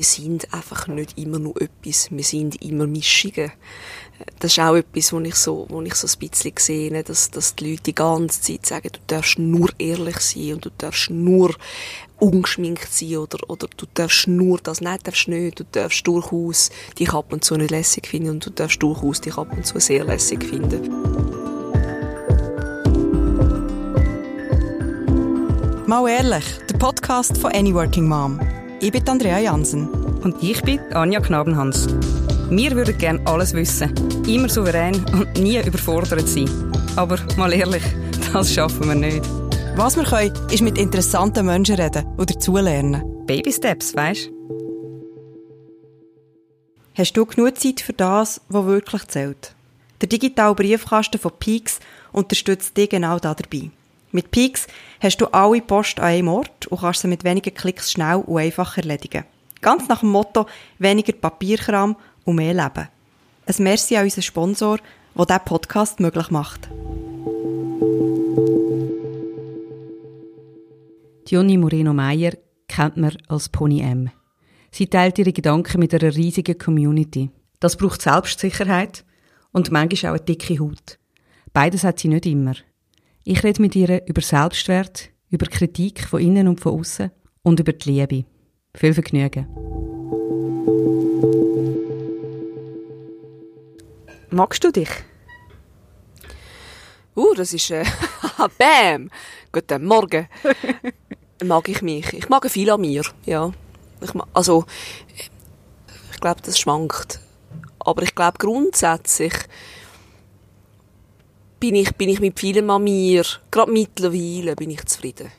Wir sind einfach nicht immer nur etwas, wir sind immer Mischungen. Das ist auch etwas, wo ich so, wo ich so ein bisschen sehe, dass, dass die Leute die ganze Zeit sagen, du darfst nur ehrlich sein und du darfst nur ungeschminkt sein oder, oder du darfst nur das, nein, darfst nicht, du darfst durchaus dich ab und zu nicht lässig finden und du darfst durchaus dich ab und zu sehr lässig finden. Mal ehrlich, der Podcast von Any Working Mom. Ich bin Andrea Jansen. Und ich bin Anja Knabenhans. Wir würden gerne alles wissen, immer souverän und nie überfordert sein. Aber mal ehrlich, das schaffen wir nicht. Was wir können, ist mit interessanten Menschen reden oder dazulernen. Baby Steps, weißt Hast du genug Zeit für das, was wirklich zählt? Der digitale Briefkasten von Peaks unterstützt dich genau dabei. Mit Peaks hast du alle Post an einem Ort und kannst sie mit wenigen Klicks schnell und einfach erledigen. Ganz nach dem Motto weniger Papierkram und mehr Leben. Ein Merci an unseren Sponsor, der diesen Podcast möglich macht. Gianni Moreno Meyer kennt man als Pony M. Sie teilt ihre Gedanken mit einer riesigen Community. Das braucht Selbstsicherheit und manchmal auch eine dicke Haut. Beides hat sie nicht immer. Ich rede mit ihr über Selbstwert, über Kritik von innen und von außen und über die Liebe. Viel Vergnügen. Magst du dich? Uh, das ist äh, Bam! Guten Morgen. mag ich mich. Ich mag viel an mir, ja. Ich mag, also, ich glaube, das schwankt. Aber ich glaube grundsätzlich bin ich, bin ich mit vielem an mir, gerade mittlerweile bin ich zufrieden.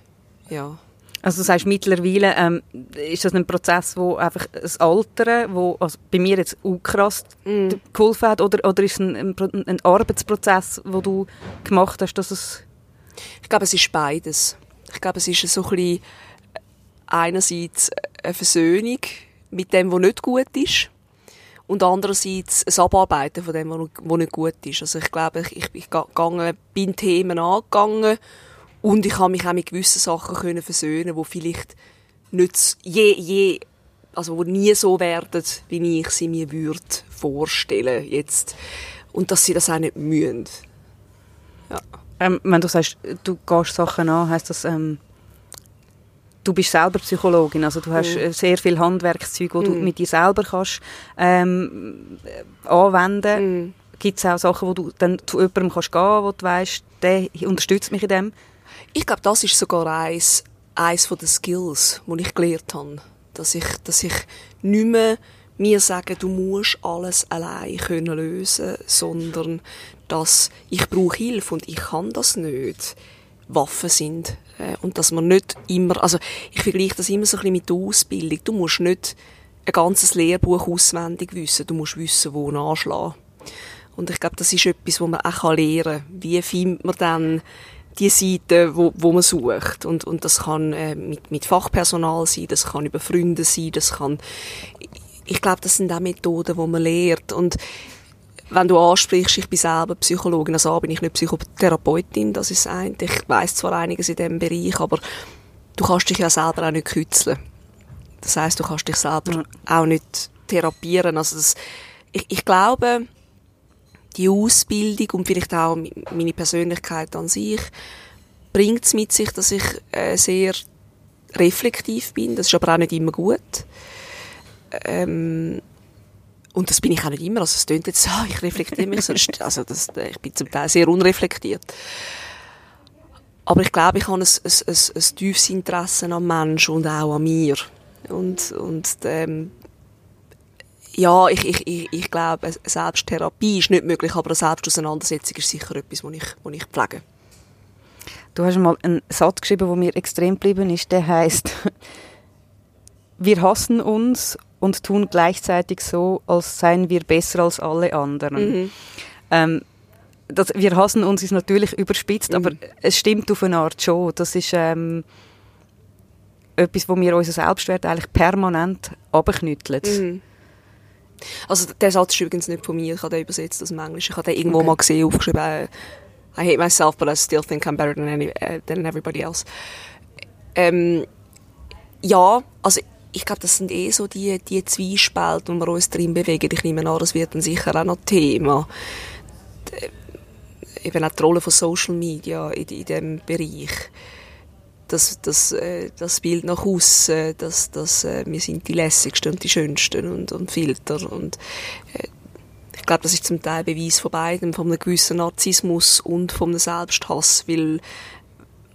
Ja. Also du sagst mittlerweile, ähm, ist das ein Prozess, wo einfach das Altern, wo also bei mir jetzt auch krass mm. geholfen hat, oder, oder ist es ein, ein, ein, Arbeitsprozess, wo du gemacht hast, dass es... Ich glaube, es ist beides. Ich glaube, es ist so ein bisschen einerseits eine Versöhnung mit dem, was nicht gut ist, und andererseits ein Abarbeiten von dem, was nicht gut ist. Also ich glaube, ich, ich, ich gegangen, bin Themen angegangen und ich habe mich auch mit gewissen Sachen können versöhnen, wo vielleicht nicht je, je, also nie so werden, wie ich sie mir würde vorstellen jetzt. Und dass sie das auch nicht mühen. Ja. Ähm, wenn du sagst, du gehst Sachen an, heißt das, ähm, du bist selber Psychologin, also du hast mm. sehr viel Handwerkszeuge, die du mit dir selber kannst ähm, anwenden. Mm. Gibt es auch Sachen, wo du dann zu jemandem kannst gehen, wo du weißt, der unterstützt mich in dem? Ich glaube, das ist sogar eins, eins von den Skills, die ich gelernt habe. Dass ich, dass ich nicht mehr mir sage, du musst alles allein können lösen, sondern dass ich brauche Hilfe und ich kann das nicht. Waffen sind äh, und dass man nicht immer, also ich vergleiche das immer so ein bisschen mit der Ausbildung. Du musst nicht ein ganzes Lehrbuch auswendig wissen, du musst wissen, wo nachschlagen. Und ich glaube, das ist etwas, was man auch lernen kann. Wie findet man dann die Seite, wo, wo man sucht. Und, und das kann äh, mit, mit Fachpersonal sein, das kann über Freunde sein, das kann... Ich glaube, das sind auch Methoden, die man lernt. Und wenn du ansprichst, ich bin selber Psychologin, also bin ich nicht Psychotherapeutin, das ist ein. Ich weiß zwar einiges in diesem Bereich, aber du kannst dich ja selber auch nicht kützeln. Das heißt, du kannst dich selber mhm. auch nicht therapieren. Also das, ich, ich glaube, die Ausbildung und vielleicht auch meine Persönlichkeit an sich bringt es mit sich, dass ich äh, sehr reflektiv bin. Das ist aber auch nicht immer gut. Ähm, und das bin ich auch nicht immer. Also es klingt jetzt, ah, ich reflektiere mich sonst. Also das, ich bin zum Teil sehr unreflektiert. Aber ich glaube, ich habe ein, ein, ein, ein tiefes Interesse am Menschen und auch an mir. Und, und ähm, ja, ich, ich, ich, ich glaube, Selbsttherapie ist nicht möglich, aber eine Selbstauseinandersetzung ist sicher etwas, was ich, was ich pflege. Du hast mal einen Satz geschrieben, der mir extrem geblieben ist, der heißt: Wir hassen uns und tun gleichzeitig so, als seien wir besser als alle anderen. Mhm. Ähm, das, wir hassen uns ist natürlich überspitzt, mhm. aber es stimmt auf eine Art schon. Das ist ähm, etwas, wo wir unser Selbstwert eigentlich permanent abknütteln. Mhm. Also der Satz ist übrigens nicht von mir, ich habe den übersetzt aus dem Englisch. Ich habe den irgendwo okay. mal gesehen, aufgeschrieben. I hate myself, but I still think I'm better than, any, than everybody else. Ähm, ja, also ich glaube, das sind eh so die, die Zwiespalte, wo wir uns drin bewegen. Ich nehme an, das wird dann sicher auch noch Thema. Eben auch die Rolle von Social Media in, in diesem Bereich. Das, das, äh, das Bild nach außen, dass, dass äh, wir sind die lässigsten und die schönsten und, und Filter und äh, ich glaube, das ist zum Teil Beweis von beiden, von einem gewissen Narzissmus und von einem Selbsthass, weil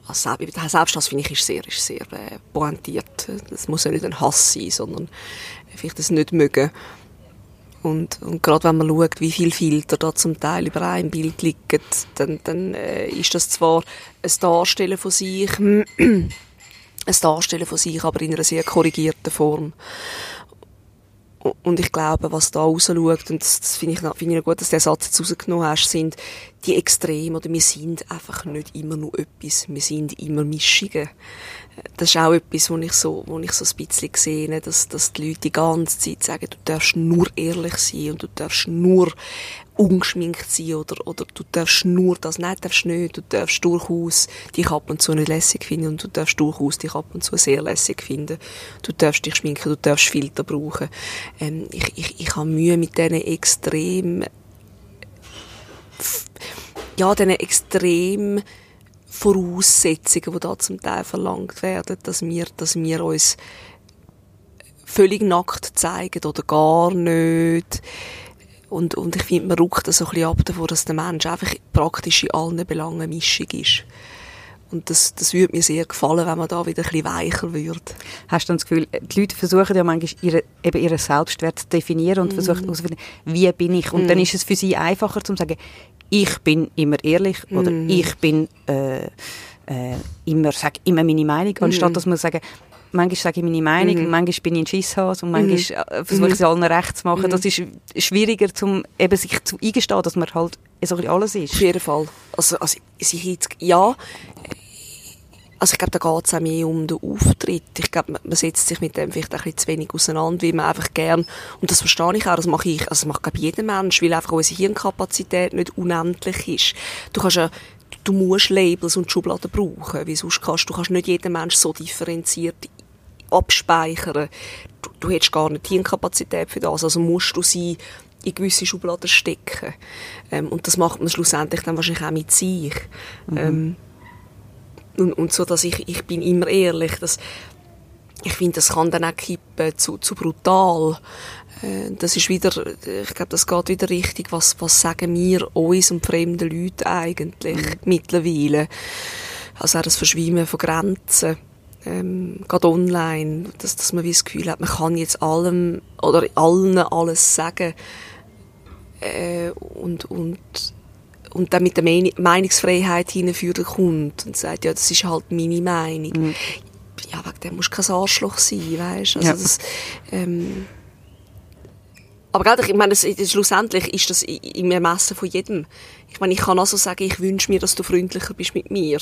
also Selbsthass finde ich ist sehr, ist sehr äh, pointiert. Das muss ja nicht ein Hass sein, sondern vielleicht das nicht mögen. Und, und gerade wenn man schaut, wie viele Filter da zum Teil über ein Bild liegen, dann, dann äh, ist das zwar ein Darstellen von sich, ein Darstellen von sich, aber in einer sehr korrigierten Form. Und ich glaube, was da rausschaut, und das, das finde ich, find ich gut, dass du den Satz jetzt rausgenommen hast, sind die Extreme, oder wir sind einfach nicht immer nur etwas, wir sind immer Mischungen. Das ist auch etwas, wo ich so, wo ich so ein bisschen sehe, dass, dass die Leute die ganze Zeit sagen, du darfst nur ehrlich sein und du darfst nur ungeschminkt sein oder, oder du darfst nur das, nein, darfst nicht, du darfst durchaus dich ab und zu nicht lässig finden und du darfst durchaus dich ab und zu sehr lässig finden. Du darfst dich schminken, du darfst Filter brauchen. Ähm, ich, ich, ich habe Mühe mit diesen extrem, ja, diesen extrem Voraussetzungen, die da zum Teil verlangt werden, dass wir, dass wir uns völlig nackt zeigen oder gar nicht und, und ich finde, man ruckt das so ein bisschen ab davor, dass der Mensch einfach praktisch in allen Belangen mischig ist. Und das, das würde mir sehr gefallen, wenn man da wieder ein bisschen weicher würde. Hast du das Gefühl, die Leute versuchen ja manchmal ihre, eben ihren Selbstwert zu definieren und mm. versuchen herauszufinden, wie bin ich? Und mm. dann ist es für sie einfacher zu sagen, ich bin immer ehrlich mm. oder ich bin äh, äh, immer, sag immer meine Meinung, anstatt mm. dass man sagen, manchmal sage ich meine Meinung, mhm. manchmal bin ich ein Schisshas und manchmal mhm. Äh, versuche ich es allen recht zu machen. Mhm. Das ist schwieriger, um eben sich zu eingestehen, dass man halt so alles ist. Auf jeden Fall. Also, also ich jetzt, ja, also ich glaube, da geht es auch mehr um den Auftritt. Ich glaube, man, man setzt sich mit dem vielleicht ein bisschen zu wenig auseinander, wie man einfach gern, und das verstehe ich auch, das mache ich, also das macht glaube jeder Mensch, weil einfach unsere Hirnkapazität nicht unendlich ist. Du kannst ja du musst Labels und Schubladen brauchen, wie sonst kannst du kannst nicht jeden Mensch so differenziert abspeichern. Du, du hättest gar nicht die Hirnkapazität für das, also musst du sie in gewisse Schubladen stecken. Ähm, und das macht man schlussendlich dann wahrscheinlich auch mit sich. Mhm. Ähm, und, und so, dass ich, ich bin immer ehrlich, dass ich finde, das kann dann auch kippen zu, zu brutal. Äh, das ist wieder, ich glaube, das geht wieder richtig. Was, was sagen wir uns und fremden Leuten eigentlich mhm. mittlerweile? Also auch das Verschwimmen von Grenzen ähm, gerade online, dass, dass man wie das Gefühl hat, man kann jetzt allem oder allen alles sagen äh, und, und, und dann mit der Meinungsfreiheit hinführen kommt und sagt, ja, das ist halt meine Meinung. Mhm. Ja, wegen dem musst du kein Arschloch sein, weißt also ja. das, ähm, aber ich meine, das, schlussendlich ist das im Ermessen von jedem. Ich meine, ich kann also sagen, ich wünsche mir, dass du freundlicher bist mit mir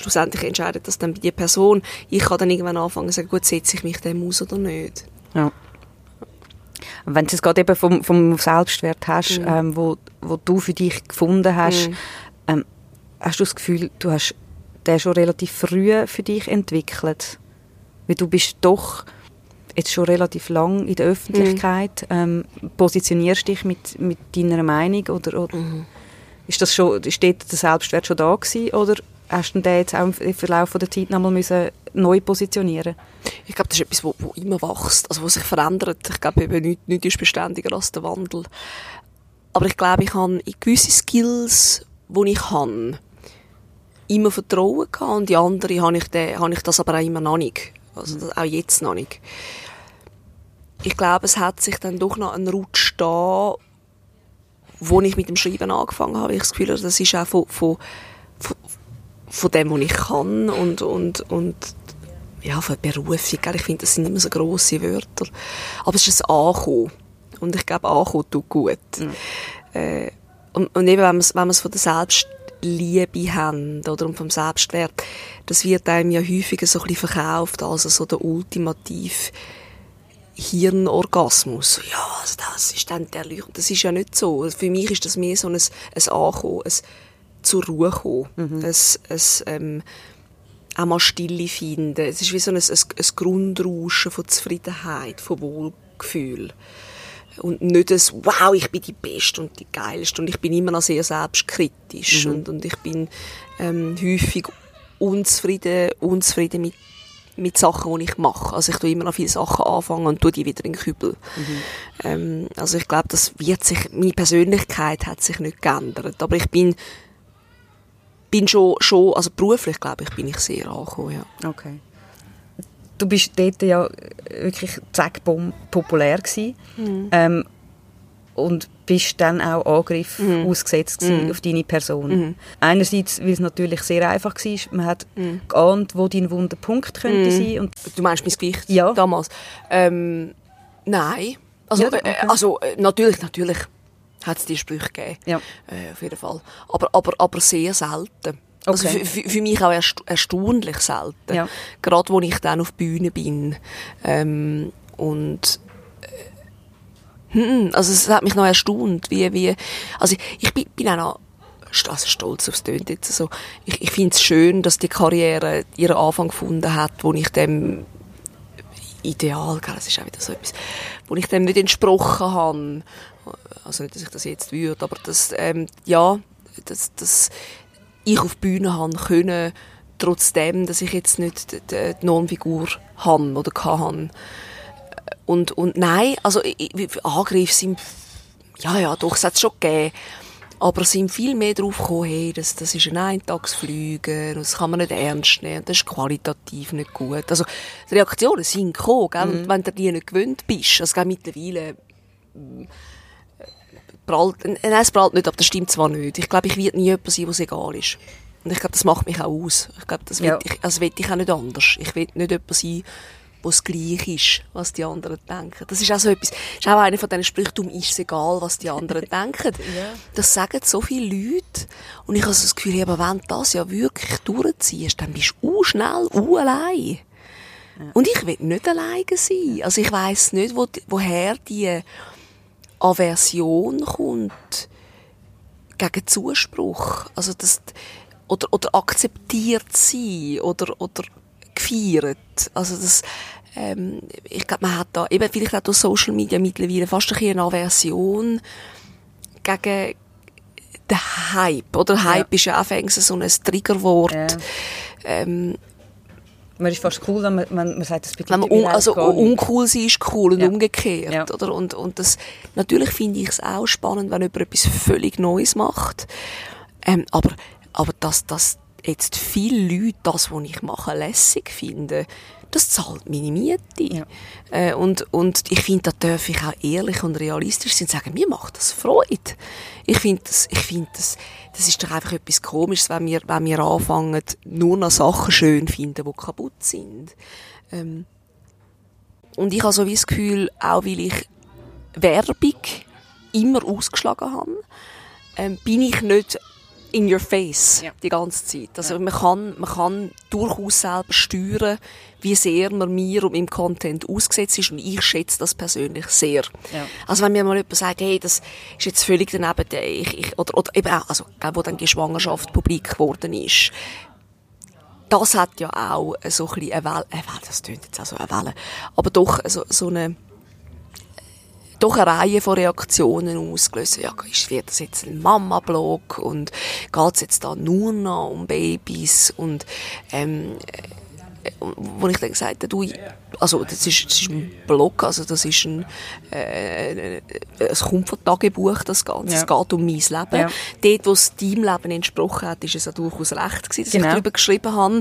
schlussendlich entscheidet das dann die Person. Ich kann dann irgendwann anfangen zu sagen, gut, setze ich mich dem aus oder nicht. Ja. Wenn du es gerade eben vom, vom Selbstwert hast, mhm. ähm, wo, wo du für dich gefunden hast, mhm. ähm, hast du das Gefühl, du hast den schon relativ früh für dich entwickelt? Weil du bist doch jetzt schon relativ lang in der Öffentlichkeit, mhm. ähm, positionierst dich mit, mit deiner Meinung oder, oder mhm. ist das schon, ist der Selbstwert schon da gewesen, oder hast du den jetzt auch im Verlauf der Zeit nochmal müssen neu positionieren Ich glaube, das ist etwas, wo, immer wächst, also wo sich verändert. Ich glaube, eben nichts, nichts ist beständiger als der Wandel. Aber ich glaube, ich habe in gewisse Skills, die ich habe, immer Vertrauen gehabt und die andere habe ich, den, habe ich das aber auch immer noch nicht. Also auch jetzt noch nicht. Ich glaube, es hat sich dann doch noch ein Rutsch da, wo ich mit dem Schreiben angefangen habe. Ich das Gefühl habe, das ist auch von, von, von von dem, was ich kann und, und, und ja, von der Berufung. Ich finde, das sind immer so grosse Wörter. Aber es ist ein Ankommen. Und ich glaube, Ankommen tut gut. Mhm. Äh, und, und eben, wenn man es wenn von der Selbstliebe haben oder und vom Selbstwert, das wird einem ja häufiger so ein bisschen verkauft als so der ultimativ Hirnorgasmus. Ja, also das ist dann der Leuchten. Das ist ja nicht so. Für mich ist das mehr so ein, ein Ankommen, ein zur Ruhe kommen. Mhm. Es, es, ähm, auch mal Stille finden. Es ist wie so ein, ein, ein Grundrauschen von Zufriedenheit, von Wohlgefühl. Und nicht das, wow, ich bin die Beste und die Geilste. Und ich bin immer noch sehr selbstkritisch. Mhm. Und, und ich bin ähm, häufig unzufrieden, unzufrieden mit mit Sachen, die ich mache. Also ich tue immer noch viele Sachen anfangen und tue die wieder in den Kübel. Mhm. Ähm, also ich glaube, das wird sich, meine Persönlichkeit hat sich nicht geändert. Aber ich bin bin schon, schon also beruflich, glaube ich, bin ich sehr angekommen, ja. Okay. Du bist dort ja wirklich zackbom populär gewesen. Mhm. Ähm, und bist dann auch Angriff mhm. ausgesetzt mhm. auf deine Person. Mhm. Einerseits, weil es natürlich sehr einfach war, man hat mhm. geahnt, wo dein wunder Punkt könnte mhm. sein. Und du meinst mein Gewicht ja. damals? Ähm, nein. Also, ja, äh, okay. also äh, natürlich, natürlich hat es die Sprüche gegeben. Ja. Äh, auf jeden Fall. Aber, aber, aber sehr selten. Also okay. Also für, für mich auch erst, erstaunlich selten. Ja. Gerade, wo ich dann auf Bühne bin. Ähm, und also es hat mich noch erstaunt, wie, wie, also ich, bin, bin auch noch also stolz aufs Tönt jetzt so. Ich, ich finde es schön, dass die Karriere ihren Anfang gefunden hat, wo ich dem Ideal, das ist auch wieder so etwas, wo ich dem nicht entsprochen habe also nicht, dass ich das jetzt würde, aber dass, ähm, ja, dass, dass ich auf die Bühne haben können, trotzdem, dass ich jetzt nicht die, die Normfigur habe oder kann. Und, und nein, also Angriffe sind, ja, ja, doch, es hat es schon gegeben. Aber es sind viel mehr darauf gekommen, hey, das, das ist ein Eintagsflüge, das kann man nicht ernst nehmen, das ist qualitativ nicht gut. Also, die Reaktionen sind gekommen, gell? Mhm. Und wenn du die nicht gewöhnt bist, also mittlerweile, prallt, nein, es prallt nicht, aber das stimmt zwar nicht. Ich glaube, ich werde nie jemand sein, was egal ist. Und ich glaube, das macht mich auch aus. Ich glaube, das ja. will ich, also will ich auch nicht anders. Ich will nicht jemand sein, was gleich ist, was die anderen denken. Das ist auch so etwas, das ist auch einer von diesen Sprüchen, ist es egal, was die anderen denken. ja. Das sagen so viele Leute. Und ich habe so das Gefühl, aber wenn du das ja wirklich durchziehst, dann bist du schnell, allein. Ja. Und ich will nicht alleine sein. Also ich weiß nicht, wo, woher die Aversion kommt gegen Zuspruch. Also das, oder, oder akzeptiert sein oder, oder gefeiert. Also das, ähm, ich glaube, man hat da eben vielleicht auch durch Social Media mittlerweile fast ein eine Aversion gegen den Hype. Oder Hype ja. ist ja auch so ein Triggerwort. Ja. Ähm, man ist fast cool, wenn man, man, man sagt, das bedeutet wenn man un, Also uncool sein ist cool und ja. umgekehrt. Ja. Oder? Und, und das, natürlich finde ich es auch spannend, wenn jemand etwas völlig Neues macht. Ähm, aber, aber dass, dass jetzt viele Leute das, was ich mache, lässig finden, das zahlt meine Miete. Ja. Äh, und, und ich finde, da darf ich auch ehrlich und realistisch sein und sagen, mir macht das Freude. Ich finde das, ich finde das, das ist doch einfach etwas Komisches, wenn wir, wenn wir anfangen, nur noch Sachen schön finden, die kaputt sind. Ähm, und ich habe so wie das Gefühl, auch weil ich Werbung immer ausgeschlagen habe, ähm, bin ich nicht in your face ja. die ganze Zeit. Also ja. man kann, man kann durchaus selber steuern, wie sehr man mir und meinem Content ausgesetzt ist und ich schätze das persönlich sehr. Ja. Also wenn mir mal jemand sagt, hey, das ist jetzt völlig daneben, ich, ich, oder, oder eben auch, also, wo dann die Schwangerschaft publik geworden ist, das hat ja auch so ein bisschen eine Welle, eine Welle das tönt jetzt auch so eine Welle, aber doch so, so eine doch eine Reihe von Reaktionen ausgelöst. Ja, wird das jetzt ein Mama-Blog und geht es jetzt da nur noch um Babys und ähm, äh, wo ich dann gesagt habe, du, also das ist, das ist ein Blog, also das ist ein, äh, es kommt von Tagebuch, das Ganze, ja. es geht um mein Leben. Ja. Dort, wo es deinem Leben entsprochen hat, ist es ja durchaus recht gewesen, dass genau. ich darüber geschrieben habe,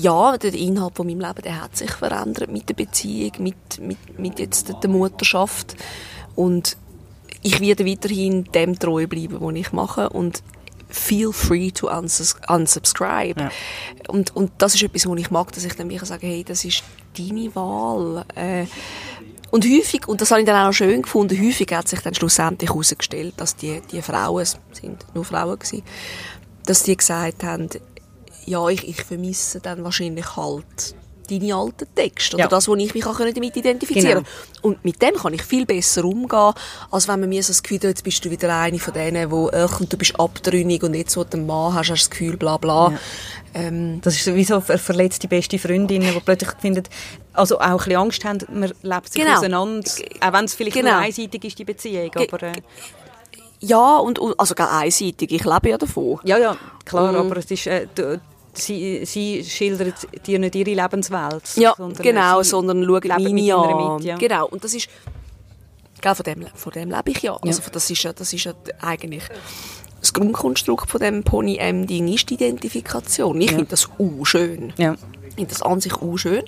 ja, der Inhalt von meinem Leben, der hat sich verändert mit der Beziehung, mit, mit, mit jetzt der Mutterschaft. Und ich werde weiterhin dem treu bleiben, was ich mache. Und feel free to uns unsubscribe. Ja. Und, und das ist etwas, was ich mag, dass ich dann wirklich sage, hey, das ist deine Wahl. Äh, und häufig, und das habe ich dann auch schön gefunden, häufig hat sich dann schlussendlich herausgestellt, dass die, die Frauen, es sind nur Frauen gewesen, dass die gesagt haben, ja, ich, ich vermisse dann wahrscheinlich halt deine alten Texte oder Ja. das, wo ich mich auch damit identifizieren Genau. Und mit dem kann ich viel besser umgehen, als wenn man mir so das Gefühl hat, jetzt bist du wieder eine von denen, wo, ach, und du bist abtrünnig und jetzt, wo du einen Mann hast, hast du das Gefühl, bla bla. Ja. Ähm, Das ist sowieso eine verletzte beste Freundin, die plötzlich findet, also auch ein bisschen Angst haben, man lebt sich Genau. auseinander, auch wenn es vielleicht Genau. nur einseitig ist, die Beziehung, aber... Äh, ja, und, und also gar einseitig, ich lebe ja davon. ja, ja, klar, Mm. aber es ist... Äh, sie, sie schildert dir nicht ihre Lebenswelt. Ja, sondern, genau, sie sondern schauen lebt meine an. mit, ja. Genau, und das ist, gell, von dem, von dem lebe ich ja. Ja. Also das ist ja, das ist ja eigentlich das Grundkonstrukt von dem Pony M-Ding ist die Identifikation. Ich Ja. finde das u schön. Ja. Ich finde das an sich u schön.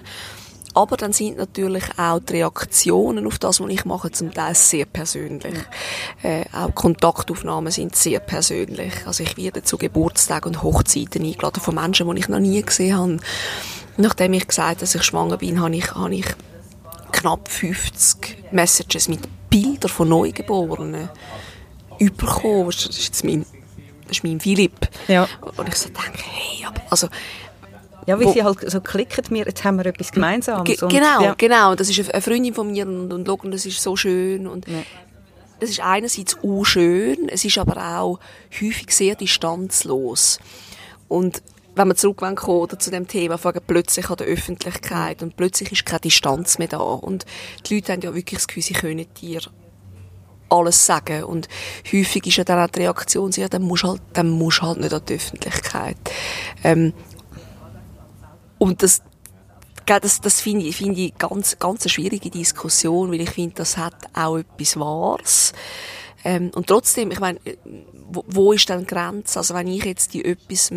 Aber dann sind natürlich auch die Reaktionen auf das, was ich mache, zum Teil sehr persönlich. Äh, auch Kontaktaufnahmen sind sehr persönlich. Also ich werde zu Geburtstagen und Hochzeiten eingeladen von Menschen, die ich noch nie gesehen habe. Nachdem ich gesagt habe, dass ich schwanger bin, habe ich, habe ich knapp 50 Messages mit Bildern von Neugeborenen überkommen. Das ist jetzt mein, das ist mein Philipp. Ja. Und ich so denke, hey, aber, also, Ja, weil Wo- sie halt so klicken mir, jetzt haben wir etwas Gemeinsames. Ge und- genau, ja. genau. Das ist eine- Freundin von mir und, und schauen, das ist so schön. Und Ja. Das ist einerseits auch schön, es ist aber auch häufig sehr distanzlos. Und wenn wir zurückkommen oder zu dem Thema, fragen plötzlich an der Öffentlichkeit und plötzlich ist keine Distanz mehr da. Und die Leute haben ja wirklich das Gefühl, sie können dir alles sagen. Und häufig ist ja dann auch die Reaktion, ja, dann musst halt, dann musst halt nicht an die Öffentlichkeit. Ähm, und das, das, das finde ich, finde ich ganz, ganz eine schwierige Diskussion, weil ich finde, das hat auch etwas Wahres. Ähm, und trotzdem, ich meine, wo, wo ist denn die Grenze? Also wenn ich jetzt die etwas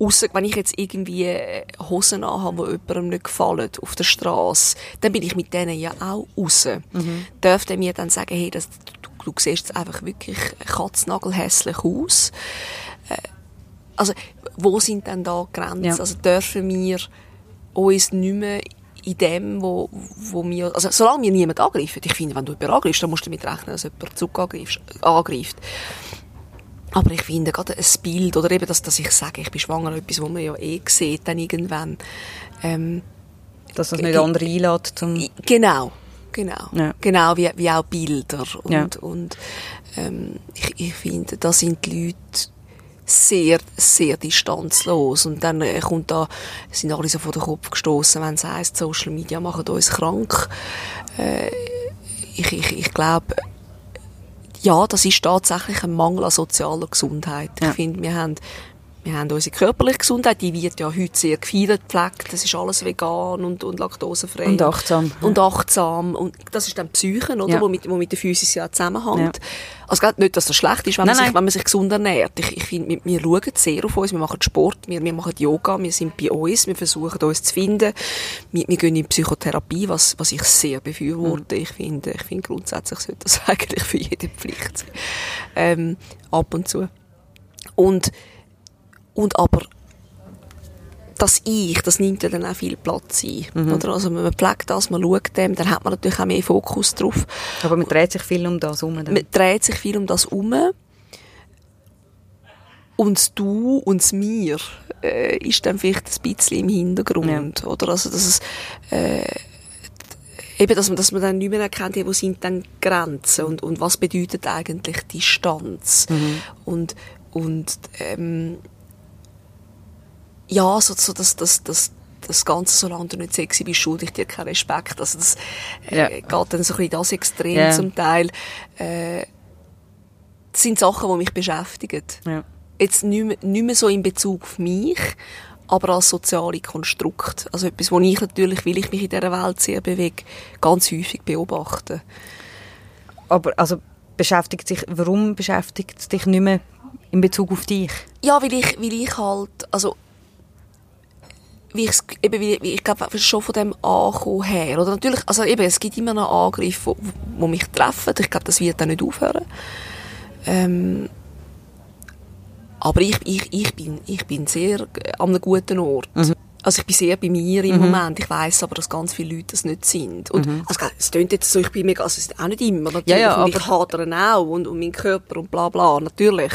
raus, wenn ich jetzt irgendwie äh, Hosen anhabe, die jemandem nicht gefallen, auf der Straße, dann bin ich mit denen ja auch raus. Mhm. Darf der mir dann sagen, hey, das, du, du siehst jetzt einfach wirklich katznagelhässlich aus? also wo sind denn da die Grenzen? Ja. Also dürfen wir uns nicht mehr in dem, wo, wo wir, also solange wir niemand angreifen, ich finde, wenn du jemanden angreifst, dann musst du damit rechnen, dass jemand zurück angreift. Aber ich finde gerade ein Bild, oder eben, dass, dass ich sage, ich bin schwanger, etwas, wo man ja eh sieht, dann irgendwann, ähm, Dass das nicht andere einlädt zum... Genau, genau. Ja. Genau wie, wie auch Bilder. Und, Ja. und ähm, ich, ich finde, da sind die Leute sehr, sehr distanzlos. Und dann äh, kommt da, sind alle so vor den Kopf gestoßen, wenn es heisst, Social Media machen uns krank. Äh, ich ich, ich glaube, ja, das ist tatsächlich ein Mangel an sozialer Gesundheit. Ja. Ich finde, wir haben, wir haben unsere körperliche Gesundheit, die wird ja heute sehr gefeiert, gepflegt. Das ist alles vegan und, und laktosefrei. Und achtsam. Und achtsam. Und das ist dann Psyche, oder? Ja. Wo, mit, wo mit der Physis ja zusammenhängt. Ja. Also nicht, dass das schlecht ist, wenn, Nein, man, sich, nein. wenn man sich gesund ernährt. Ich, ich finde, wir, wir schauen sehr auf uns, wir machen Sport, wir, wir machen Yoga, wir sind bei uns, wir versuchen uns zu finden. Wir, wir gehen in Psychotherapie, was, was ich sehr befürworte. Mhm. Ich finde, ich finde grundsätzlich sollte das eigentlich für jede Pflicht sein. Ähm, ab und zu. Und, und aber das Ich, das nimmt ja dann auch viel Platz ein. Mhm. Oder? Also man pflegt das, man schaut dem, dann hat man natürlich auch mehr Fokus drauf. Aber man dreht sich viel um das herum. Man dreht sich viel um das um. Und das Du und das Mir äh, ist dann vielleicht ein bisschen im Hintergrund. Oder? Also, dass es, äh, eben, dass man, dass man dann nicht mehr erkennt, wo sind die Grenzen und, und was bedeutet eigentlich Distanz. Und, und, ähm, ja, so, so das, das, das, das Ganze, solange du nicht sexy bist, schulde ich dir keinen Respekt. Also das äh, Ja. geht dann so ein bisschen das Extrem Ja. zum Teil. Äh, das sind Sachen, die mich beschäftigen. Ja. Jetzt nicht mehr, nicht mehr so in Bezug auf mich, aber als soziale Konstrukt. Also etwas, wo ich natürlich, weil ich mich in dieser Welt sehr bewege, ganz häufig beobachte. Aber also beschäftigt sich, warum beschäftigt es dich nicht mehr in Bezug auf dich? Ja, weil ich, weil ich halt, also, wie ich, eben, wie, ich glaube, schon von dem Ankommen her, oder natürlich, also eben, es gibt immer noch Angriffe, die, mich treffen, ich glaube, das wird dann nicht aufhören. Ähm, aber ich, ich, ich, bin, ich bin sehr an einem guten Ort. Also ich bin sehr bei mir im Moment. Ich weiß aber, dass ganz viele Leute das nicht sind. Und also, es klingt jetzt so, ich bin mega, also es ist auch nicht immer, natürlich. Ja, ja, und ich hadere auch und, und mein Körper und bla bla, natürlich.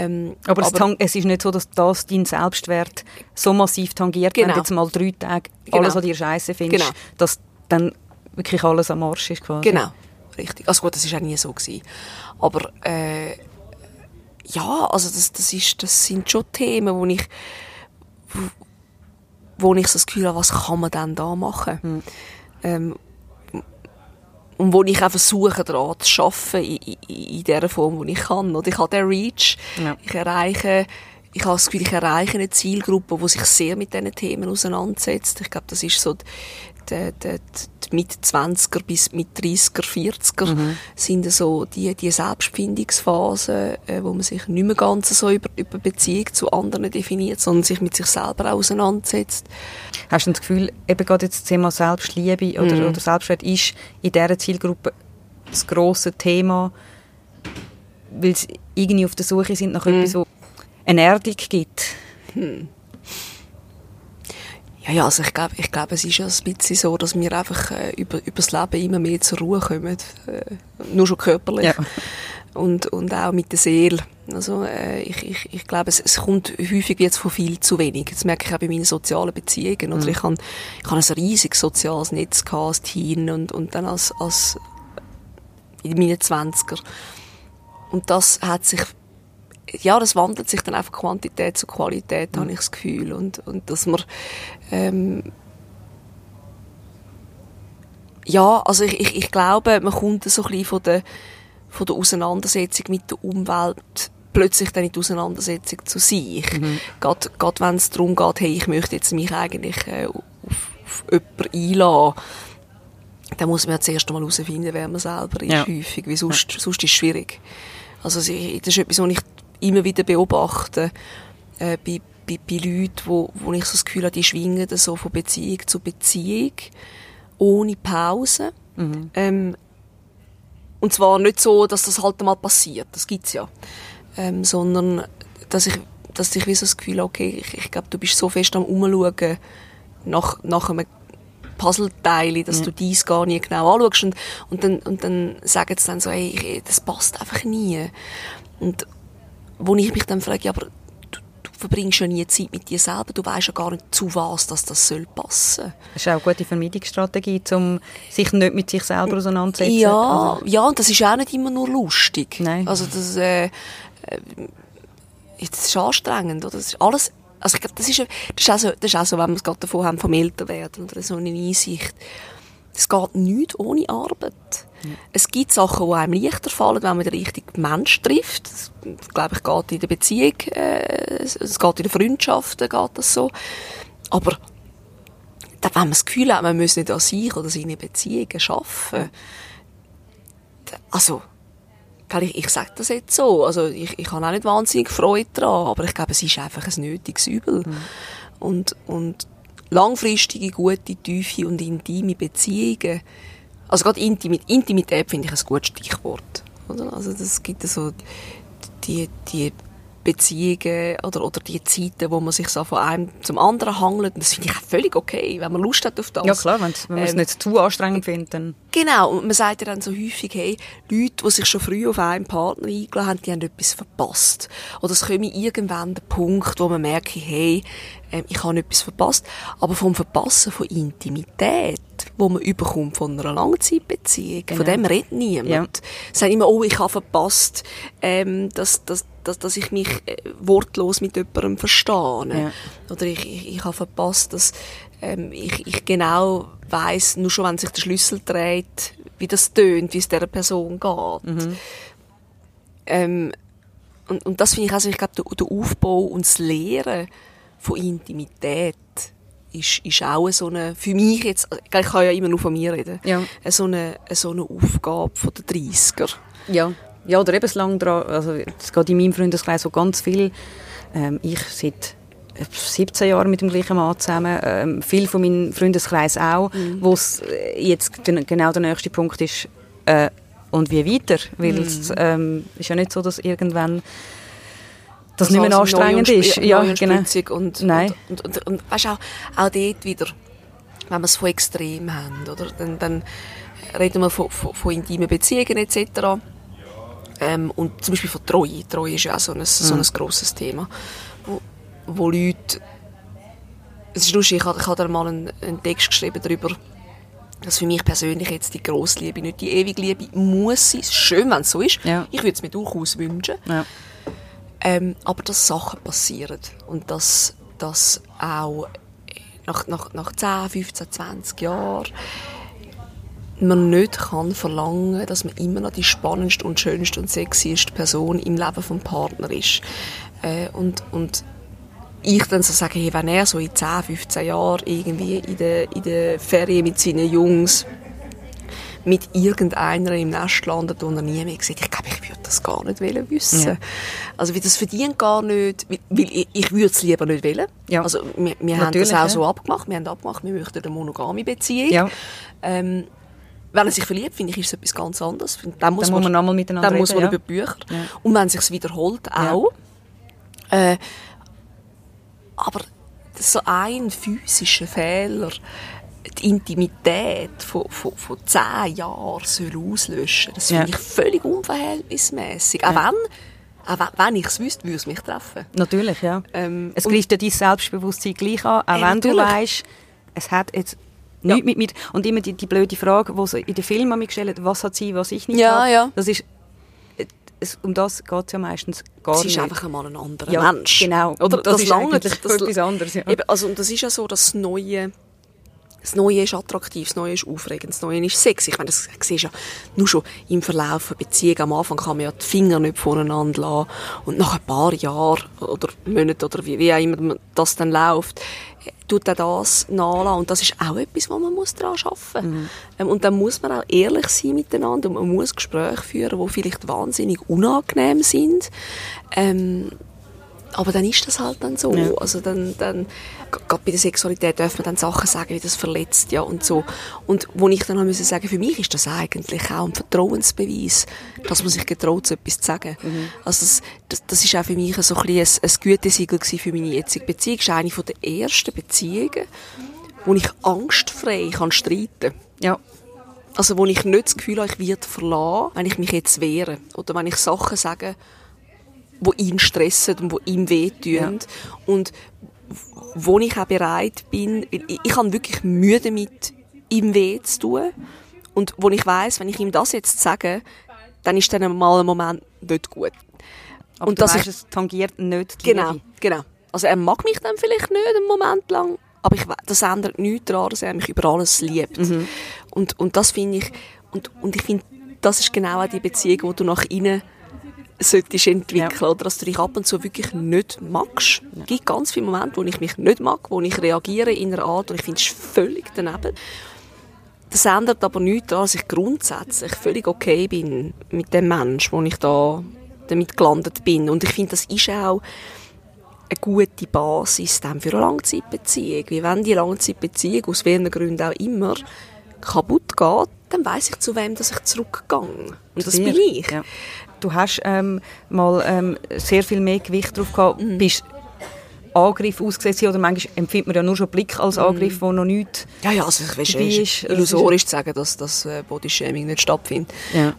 Ähm, aber, es, tang- es ist nicht so, dass das deinen Selbstwert so massiv tangiert, wenn Genau. du jetzt mal drei Tage Genau. alles an dir scheiße findest, Genau. dass dann wirklich alles am Arsch ist quasi. Genau, richtig. Also gut, das war auch nie so. Gewesen. Aber äh, ja, also das, das, ist, das sind schon Themen, wo ich, wo, wo ich so das Gefühl habe, was kann man denn da machen? Ähm, und wo ich auch versuche, daran zu arbeiten, in, in, in der Form, wo ich kann. Oder ich habe den Reach, Ja. ich erreiche, ich habe das Gefühl, ich erreiche eine Zielgruppe, die sich sehr mit diesen Themen auseinandersetzt. Ich glaube, das ist so die, die, die, mit 20er bis mit 30er, 40er sind so die, die Selbstfindungsphasen, äh, wo man sich nicht mehr ganz so über, über Beziehung zu anderen definiert, sondern sich mit sich selber auseinandersetzt. Hast du das Gefühl, eben gerade jetzt das Thema Selbstliebe oder, Mhm. oder Selbstwert ist in dieser Zielgruppe das grosse Thema, weil sie irgendwie auf der Suche sind nach etwas, wo eine Erdung gibt? Ja, ja, also ich glaube, ich glaube, es ist ja ein bisschen so, dass wir einfach äh, über, über das Leben immer mehr zur Ruhe kommen. Äh, nur schon körperlich. Ja. Und, und auch mit der Seele. Also, äh, ich, ich, ich glaube, es, es kommt häufig jetzt von viel zu wenig. Das merke ich auch bei meinen sozialen Beziehungen. Oder ich habe ich habe ein riesiges soziales Netz gehabt als Teen und, und dann als, als in meinen Zwanziger. Und das hat sich ja, das wandelt sich dann einfach Quantität zu Qualität, habe ich das Gefühl. Und, und dass man, ähm, ja, also ich, ich, ich glaube, man kommt so ein bisschen von der, von der Auseinandersetzung mit der Umwelt plötzlich dann in die Auseinandersetzung zu sich. Gerade, gerade wenn es darum geht, hey, ich möchte jetzt mich eigentlich äh, auf, auf jemanden einlassen, dann muss man ja zuerst einmal herausfinden, wer man selber ist, Ja. häufig, weil sonst, sonst ist es schwierig. Also das ist etwas, was ich immer wieder beobachte, äh, bei, bei, bei Leuten, wo, wo ich so das Gefühl habe, die schwingen so von Beziehung zu Beziehung, ohne Pause. Ähm, und zwar nicht so, dass das halt mal passiert, das gibt's ja. Ähm, sondern, dass ich, dass ich wie so das Gefühl habe, okay, ich, ich glaube, du bist so fest am Umschauen nach, nach einem Puzzleteile, dass du dies gar nicht genau anschaust und, und dann, und dann sagen sie dann so, hey, ich- das passt einfach nie. Und wo ich mich dann frage, ja, aber verbringst ja nie Zeit mit dir selber, du weißt ja gar nicht, zu was dass das soll passen. Das ist auch eine gute Vermeidungsstrategie, um sich nicht mit sich selber auseinanderzusetzen. Ja, Also, ja, und das ist auch nicht immer nur lustig. Nein. Also das, äh, äh, das ist anstrengend, oder? Das ist alles, also ich glaube, das ist, das ist auch so, das ist auch so, wenn wir es gerade davon haben, vom Älterwerden oder so eine Einsicht. Es geht nichts ohne Arbeit. Es gibt Sachen, die einem leichter fallen, wenn man den richtigen Mensch trifft. Das, glaube ich, geht in der Beziehung, äh, es geht in der Freundschaften, geht das so. Aber da, wenn man das Gefühl hat, man muss nicht an sich oder seine Beziehungen arbeiten, also, ich, ich sage das jetzt so, also ich, ich habe auch nicht wahnsinnig Freude daran, aber ich glaube, es ist einfach ein nötiges Übel. Und, und langfristige, gute, tiefe und intime Beziehungen, also gerade Intimit Intimität finde ich ein gutes Stichwort. Also das gibt so die, die Beziehungen oder, oder die Zeiten, wo man sich so von einem zum anderen hangelt. Und das finde ich auch völlig okay, wenn man Lust hat auf das. ja klar, wenn man es Ähm, nicht zu anstrengend findet, dann... Genau, und man sagt ja dann so häufig, hey, Leute, die sich schon früh auf einen Partner eingeladen haben, die haben etwas verpasst. Oder es komme irgendwann der Punkt, wo man merkt, hey, ähm, ich habe etwas verpasst. Aber vom Verpassen von Intimität, wo man überkommt von einer Langzeitbeziehung, von dem redet niemand. Ja. Sie sagen immer, oh, ich habe verpasst, ähm, dass, dass, dass, dass ich mich äh, wortlos mit jemandem verstehe. Ja. Oder ich, ich, ich habe verpasst, dass ähm, ich, ich genau weiß, nur schon wenn sich der Schlüssel dreht, wie das tönt, wie es dieser Person geht. Ähm, und, und das finde ich also, ich glaube, der, der Aufbau und das Lehren von Intimität ist, ist auch so eine, für mich jetzt, ich kann ja immer nur von mir reden, Ja. so eine, so eine Aufgabe von der 30er. Ja, ja oder lebenslang dran. Also es geht in meinem Freundeskreis so ganz viel. Ähm, ich seit äh, 17 Jahren mit dem gleichen Mann zusammen. Ähm, viel von meinem Freundeskreis auch, wo es äh, jetzt gen- genau der nächste Punkt ist. Äh, und wie weiter? Weil es ähm, ist ja nicht so, dass irgendwann das nicht mehr anstrengend ist. Ja, genau. und, Nein. und, und, und, und weißt, auch, auch dort wieder, wenn wir es von extrem haben, oder? Dann, dann reden wir von, von, von intimen Beziehungen etc. Ähm, und zum Beispiel von Treue. Treue ist ja auch so ein, so ein grosses Thema, wo, wo Leute... Es ist lustig, ich habe, ich habe da mal einen, einen Text geschrieben darüber, dass für mich persönlich jetzt die grosse Liebe, nicht die ewige Liebe, muss sein. Schön, wenn es so ist. Ja. Ich würde es mir durchaus wünschen. Ja. Ähm, aber dass Sachen passieren und dass, dass auch nach, nach, nach 10, 15, 20 Jahren man nicht kann verlangen, dass man immer noch die spannendste und schönste und sexieste Person im Leben vom Partner ist. Äh, und, und ich dann so sage, hey, wenn er so in 10, 15 Jahren irgendwie in der, in der Ferien mit seinen Jungs mit irgendeiner im Nest landet, und er nie mehr sieht, ich glaube, ich würde das gar nicht wollen wissen. Ja. Also, wie das verdient gar nicht, weil ich, ich würde es lieber nicht wollen. Ja. Also, wir, wir haben das auch ja. so abgemacht. Wir haben abgemacht, wir möchten eine monogame Beziehung. Ja. Ähm, wenn er sich verliebt, finde ich, ist es etwas ganz anderes. Dann muss Dann muss man nochmal miteinander Dann muss man reden, über Bücher. Ja. Und wenn es sich wiederholt, Ja. auch. Äh, aber so ein physischer Fehler, die Intimität von, von, von zehn Jahren soll auslöschen, das finde Ja. ich völlig unverhältnismäßig. Auch wenn, auch wenn, ich es wüsste, würde es mich treffen. Natürlich, ja. Ähm, es greift ja dein Selbstbewusstsein gleich an, auch Ey, wenn du natürlich. weißt, es hat jetzt nichts mit mir... Und immer die, die blöde Frage, die sie in den Filmen an mich gestellt was hat sie, was ich nicht Ja, habe. ja. Das ist... Es, um das geht es ja meistens gar Es nicht. ist einfach einmal ein anderer Ja, Mensch. genau. Oder? Und das ist langt. eigentlich etwas anderes, ja. Eben, also, und das ist ja so, dass das Neue, das Neue ist attraktiv, das Neue ist aufregend, das Neue ist sexy. Ich meine, das siehst du ja nur schon im Verlauf einer Beziehung. Am Anfang kann man ja die Finger nicht voneinander lassen. Und nach ein paar Jahren oder Monaten oder wie, wie auch immer das dann läuft, tut auch das nachlassen. Und das ist auch etwas, wo man muss daran arbeiten muss. Ähm, und dann muss man auch ehrlich sein miteinander und man muss Gespräche führen, die vielleicht wahnsinnig unangenehm sind. Ähm, aber dann ist das halt dann so. Ja. Also dann, dann gerade bei der Sexualität darf man dann Sachen sagen, wie das verletzt, ja, und so. Und wo ich dann müssen sagen, für mich ist das eigentlich auch ein Vertrauensbeweis, dass man sich getraut, so etwas zu sagen. Also das, das, das ist auch für mich so ein, ein, ein Gütesiegel für meine jetzige Beziehung. Das ist eine der ersten Beziehungen, wo ich angstfrei kann streiten Ja. also wo ich nicht das Gefühl habe, ich werde verlassen, wenn ich mich jetzt wehre. Oder wenn ich Sachen sage, wo ihn stressen und wo ihm wehtun. Und wo ich auch bereit bin, ich, ich habe wirklich Mühe damit, ihm weh zu tun. Und wo ich weiß, wenn ich ihm das jetzt sage, dann ist dann mal ein Moment nicht gut. Aber Und du dass weißt, ich- es tangiert nicht die Genau, Liebe. genau. Also er mag mich dann vielleicht nicht einen Moment lang, aber ich, das ändert nichts daran, dass er mich über alles liebt. Mhm. Und, und das finde ich, und, und ich finde, das ist genau auch die Beziehung, die du nach innen solltest entwickeln, Ja. oder dass du dich ab und zu wirklich nicht magst. Es gibt ganz viele Momente, wo ich mich nicht mag, wo ich reagiere in einer Art, und ich finde es völlig daneben. Das ändert aber nichts daran, dass ich grundsätzlich völlig okay bin mit dem Mensch, wo ich da damit gelandet bin. Und ich finde, das ist auch eine gute Basis dann für eine Langzeitbeziehung. Wie wenn die Langzeitbeziehung, aus welchen Gründen auch immer, kaputt geht, dann weiß ich, zu wem dass ich zurückgehe. Und das bin ich. Ja. Du hast ähm, mal ähm, sehr viel mehr Gewicht drauf gehabt, Mhm. bist Angriff ausgesetzt oder manchmal empfindet man ja nur schon Blick als Angriff, wo noch nichts... Ja, ja, also ich weiß, ist- illusorisch zu sagen, dass das äh, Bodyshaming nicht stattfindet. Ja.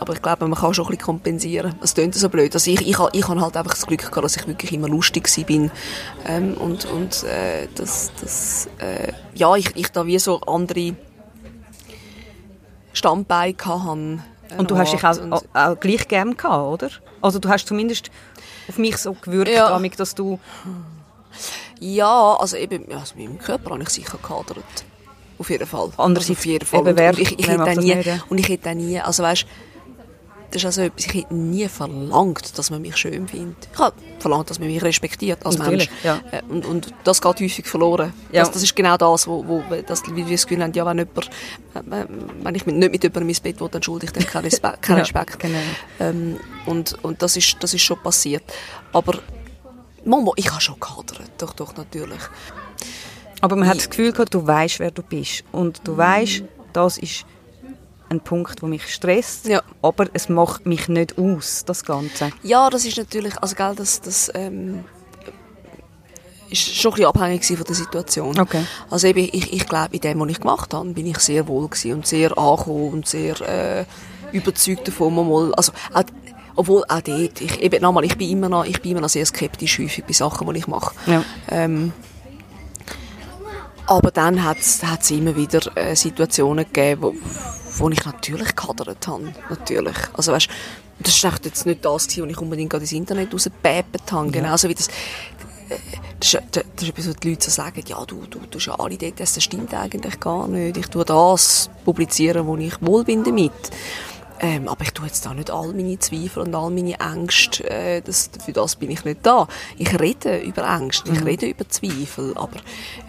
Aber ich glaube, man kann schon ein bisschen kompensieren. Es klingt so blöd. Also ich, ich, ich habe halt einfach das Glück gehabt, dass ich wirklich immer lustig bin. Ähm, und und äh, das, das, äh, ja, ich, ich da wie so andere Standbeine hatte. Und du hast dich auch, auch, auch gleich gern gehabt, oder? Also du hast zumindest auf mich so gewirkt, Ja. Amik, dass du... Ja, also eben, also mit meinem Körper habe ich sicher gehadert. Auf jeden Fall. Andererseits also auf jeden Fall. eben, Und, und ich, ich hätte nie, nicht, ja? und ich hätte nie, also weißt, das ist also etwas, ich hätte nie verlangt, dass man mich schön findet. Ich habe verlangt, dass man mich respektiert als Natürlich, Mensch. ja. Äh, Und, und das geht häufig verloren. Ja. Das, das ist genau das, wo, wo das, wie wir das Gefühl haben, ja, wenn jemand, äh, wenn ich mit, nicht mit jemandem ins Bett will, dann schulde ich dem keinen Respekt. Keinen Ja, Respekt. genau. Ähm, und, und das ist, das ist schon passiert. Aber, Mama, ich habe schon gehadert. Doch, doch, natürlich. Aber man hat das Gefühl gehabt, du weißt, wer du bist. Und du weißt, das ist ein Punkt, der mich stresst. Ja. Aber es macht mich nicht aus, das Ganze. Ja, das ist natürlich, also gell, das, das ähm, ist schon ein bisschen abhängig von der Situation. Okay. Also eben, ich, ich glaube, in dem, was ich gemacht habe, bin ich sehr wohl gewesen und sehr angekommen und sehr äh, überzeugt davon, mal, also auch, Obwohl auch dort, ich, eben, nochmal, ich bin immer noch, ich bin immer noch sehr skeptisch häufig bei Sachen, die ich mache. Ja. Ähm, aber dann hat es immer wieder äh, Situationen gegeben, wo, wo ich natürlich gehadert habe. Natürlich. Also weißt, das war jetzt nicht das, was ich unbedingt ins Internet rausgepäpet habe. Genauso wie das, äh, das ist, das ist etwas, was die Leute so sagen, ja, du, du tust ja alle dort, das stimmt eigentlich gar nicht. Ich tue das publizieren, wo ich wohl bin damit. Ähm, aber ich tue jetzt da nicht all meine Zweifel und all meine Ängste, äh, das, für das bin ich nicht da. Ich rede über Ängste, ich rede über Zweifel, aber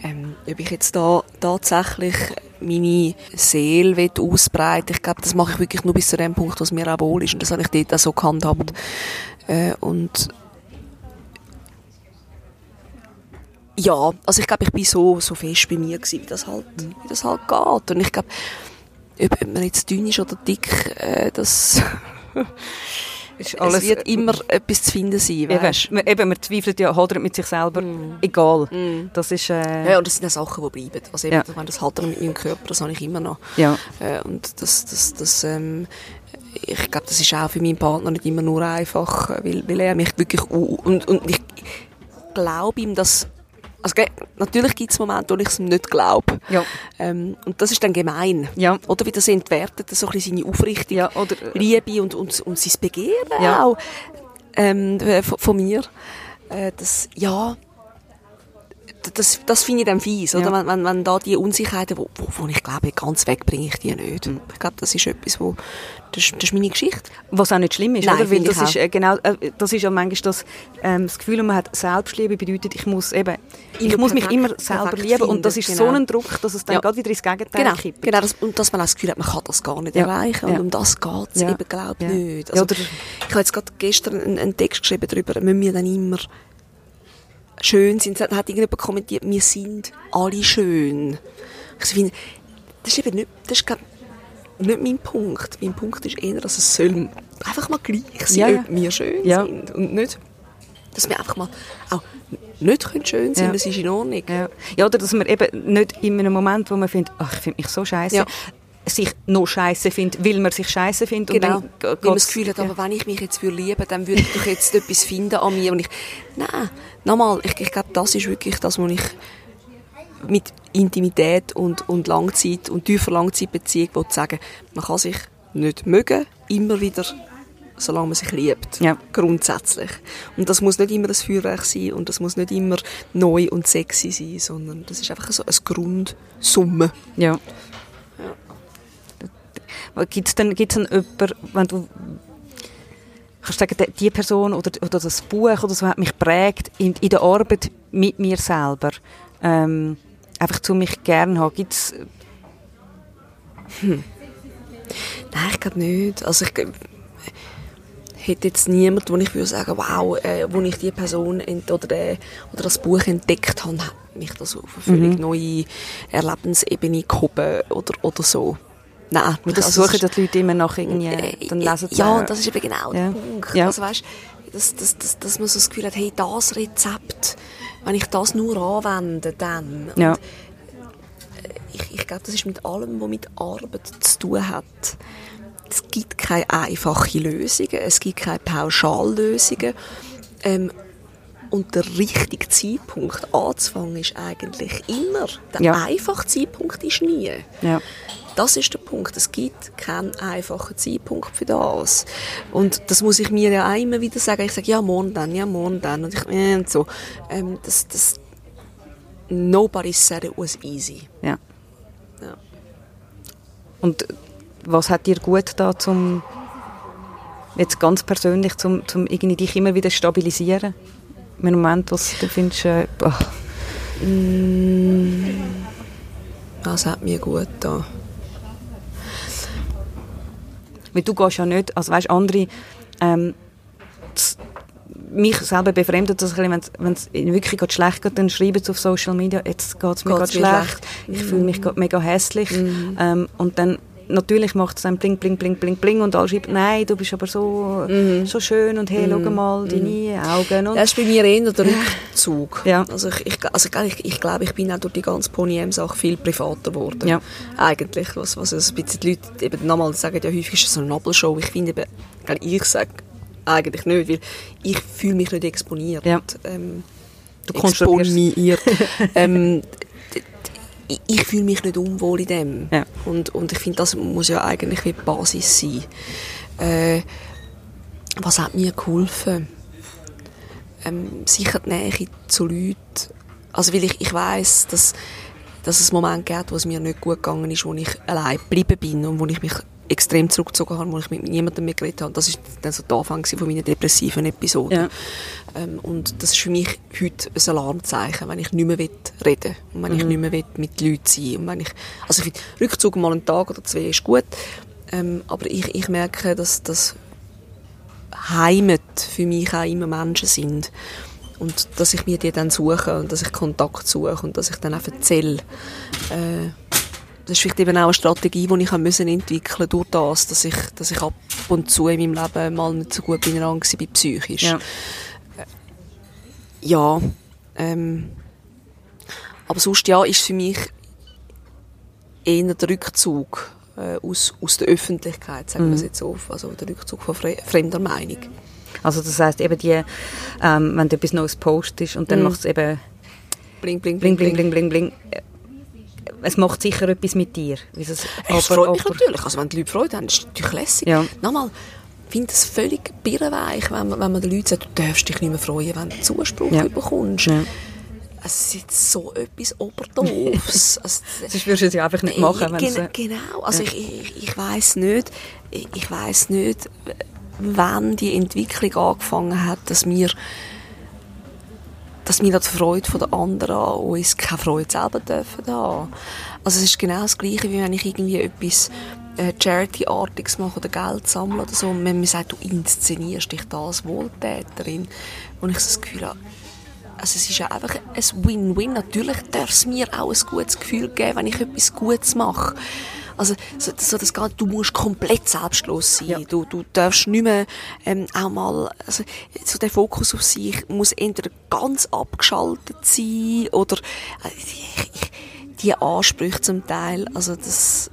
ähm, ob ich jetzt da tatsächlich meine Seele will ausbreiten ich glaube, das mache ich wirklich nur bis zu dem Punkt, was mir auch wohl ist und das habe ich dort auch so gehandhabt. Äh, und ja, also ich glaube, ich bin so, so fest bei mir gewesen, wie das halt, wie das halt geht. Und ich glaube, ob man jetzt dünn ist oder dick, äh, das es wird immer etwas zu finden sein, weißt? Eben, eben, man zweifelt ja, hadert mit sich selber, mm. egal. Mm. Das ist... Äh... Ja, und das sind ja Sachen, die bleiben. Also eben, ja. ich meine, das Hadern mit meinem Körper, das habe ich immer noch. Ja. Äh, und das, das, das ähm, ich glaube, das ist auch für meinen Partner nicht immer nur einfach, weil, weil er mich wirklich... Und, und ich glaube ihm, dass also, natürlich gibt es Momente, wo ich es nicht glaube. Ja. Ähm, und das ist dann gemein. Ja. Oder wie das entwertet, so ein bisschen seine Aufrichtung, ja, oder, Liebe und, und, und sein Begehren ja. auch ähm, von, von mir. Äh, das, ja, das, das finde ich dann fies, oder? Wenn, wenn, wenn da die Unsicherheiten, wo, wo, wo ich glaube, ganz weg bringe ich die nicht. Mhm. Ich glaube, das ist etwas, wo, das, das ist meine Geschichte. Was auch nicht schlimm ist, Nein, oder? Weil das ist, äh, genau, äh, das ist ja manchmal das, ähm, das Gefühl, man hat Selbstliebe bedeutet, ich muss eben, ich muss mich immer selber lieben finden, und das ist genau. so ein Druck, dass es dann ja. gerade wieder ins Gegenteil genau. kippt. Genau, das, und dass man auch das Gefühl hat, man kann das gar nicht ja. erreichen und um das geht es eben, glaube ich, nicht. Also, ich habe jetzt gerade gestern einen, einen Text geschrieben darüber, müssen wir dann immer schön sind. Hat irgendjemand kommentiert, wir sind alle schön. Ich finde, das ist eben nicht, das ist nicht mein Punkt. Mein Punkt ist eher, dass es soll einfach mal gleich sein, ja, ob wir schön ja. sind. Und nicht, dass wir einfach mal auch nicht schön sein ja. das ist in Ordnung. Ja. ja, oder dass man eben nicht in einem Moment, wo man findet, ach, ich finde mich so scheiße, ja. Sich noch scheiße findet, weil man sich scheiße findet. Genau. Und dann weil man das Gefühl hat, aber wenn ich mich jetzt würde, dann würde ich doch jetzt etwas finden an mir. Und ich, nein, nochmal, ich, ich glaube, das ist wirklich das, was ich mit Intimität und, und Langzeit und tiefer Langzeitbeziehung sagen man kann sich nicht mögen, immer wieder, solange man sich liebt. Ja. Grundsätzlich. Und das muss nicht immer ein Feuerwerk sein und das muss nicht immer neu und sexy sein, sondern das ist einfach so eine Grundsumme. Ja. Gibt es denn, gibt's denn jemanden, wenn du kannst sagen, die Person oder, oder das Buch oder so hat mich prägt in, in der Arbeit mit mir selber, ähm, einfach zu mich gerne haben, gibt's hm. Nein, ich glaube nicht. Also ich hätte jetzt niemand, wo ich würde sagen, wow, äh, wo ich die Person oder, äh, oder das Buch entdeckt habe, hat mich das auf eine völlig mhm. neue Erlebensebene gehoben oder, oder so. Nein. Das also suchen die Leute immer nach irgendwie, äh, dann lesen sie Ja, und das ist eben genau ja. der Punkt. Ja. Also weißt, dass, dass, dass, dass man so das Gefühl hat, hey, das Rezept, wenn ich das nur anwende, dann. Ja. Und ich, ich glaube, das ist mit allem, was mit Arbeit zu tun hat. Es gibt keine einfachen Lösungen, es gibt keine Pauschallösungen. Ähm, und der richtige Zeitpunkt anzufangen ist eigentlich immer. Der Ja. einfache Zeitpunkt ist nie. Ja. Das ist der Punkt. Es gibt keinen einfachen Zeitpunkt für das. Und das muss ich mir ja auch immer wieder sagen. Ich sage, ja, morgen dann, ja, morgen dann. Und, ich, äh, und so. Ähm, das, das, nobody said it was easy. Ja. Ja. Und was hat dir gut da zum jetzt ganz persönlich zum, zum irgendwie dich immer wieder stabilisieren? Einem Moment, was du findest, äh, ach, Mm, Das hat mir gut da. Weil du gehst ja nicht, also weißt andere, ähm, das, mich selber befremdet das ein bisschen, wenn es wirklich gerade schlecht geht, dann schreiben sie auf Social Media, jetzt geht es mir gerade schlecht, schlecht. ich fühle mich gerade mega hässlich. Ähm, und dann natürlich macht es dann bling, bling, bling, bling, bling und alle schreiben, nein, du bist aber so, so schön und hey, schau mal, deine Augen und Das ist bei mir eher der Rückzug. Ja. Also ich, ich, also ich, ich glaube, ich bin auch durch die ganze Pony-M-Sache viel privater geworden. Ja. Eigentlich. Was, was also ein bisschen die Leute eben nochmal sagen, ja häufig ist es so eine Nabelshow. Ich finde eben, ich sage eigentlich nicht, weil ich fühle mich nicht exponiert. Ja. Ähm, Du exponiert. ähm, d- ich fühle mich nicht unwohl in dem. Ja. Und, und ich finde, das muss ja eigentlich die Basis sein. Äh, was hat mir geholfen? Ähm, sicher die Nähe zu Leuten. Also, weil ich, ich weiss, dass, dass es Momente gibt, wo es mir nicht gut gegangen ist, wo ich allein geblieben bin und wo ich mich extrem zurückgezogen habe, wo ich mit niemandem mehr geredet habe. Das ist dann so der Anfang von meiner depressiven Episode. Ja. Ähm, und das ist für mich heute ein Alarmzeichen, wenn ich nicht mehr will reden und wenn ich nicht mehr will mit Leuten sein und wenn ich, also ich finde, Rückzug mal einen Tag oder zwei ist gut, ähm, aber ich, ich merke, dass, dass Heimat für mich auch immer Menschen sind und dass ich mir die dann suche und dass ich Kontakt suche und dass ich dann auch erzähle. Äh, das ist vielleicht eben auch eine Strategie, die ich müssen entwickeln durch das, dass ich, dass ich ab und zu in meinem Leben mal nicht so gut beieinander war, psychisch. Ja. Ja, ähm, aber sonst ja, ist für mich eher der Rückzug äh, aus, aus der Öffentlichkeit, sagen wir es jetzt so, also der Rückzug von fre fremder Meinung. Also das heißt eben die, ähm, wenn du etwas Neues postest und dann Mhm. macht es eben Bling, bling, bling, bling, bling, bling, bling. Äh, Es macht sicher etwas mit dir. Es, Es freut mich natürlich. Also wenn die Leute Freude haben, ist es natürlich lässig. Ja. Nochmal, ich finde es völlig birrenweich, wenn man, wenn man den Leuten sagt, du darfst dich nicht mehr freuen, wenn du Zuspruch Ja. bekommst. Ja. Es ist jetzt so etwas Oberdoofs. also, Sonst würdest du es ja einfach nicht machen. Wenn Gen es, genau. Also ich, ich, ich weiß nicht, ich, ich nicht, wann die Entwicklung angefangen hat, dass wir dass wir die Freude der anderen an uns keine Freude selber dürfen haben. Also es ist genau das Gleiche, wie wenn ich irgendwie etwas äh, Charity-artiges mache oder Geld sammle oder so. Und wenn mir sagt, du inszenierst dich da als Wohltäterin. Und ich so das Gefühl habe, also es ist ja einfach ein Win-Win. Natürlich darf es mir auch ein gutes Gefühl geben, wenn ich etwas Gutes mache. Also so, so das geht, du musst komplett selbstlos sein. Ja. Du, du darfst nicht mehr ähm, auch mal, also so der Fokus auf sich muss entweder ganz abgeschaltet sein oder äh, ich, ich, die Ansprüche zum Teil, also das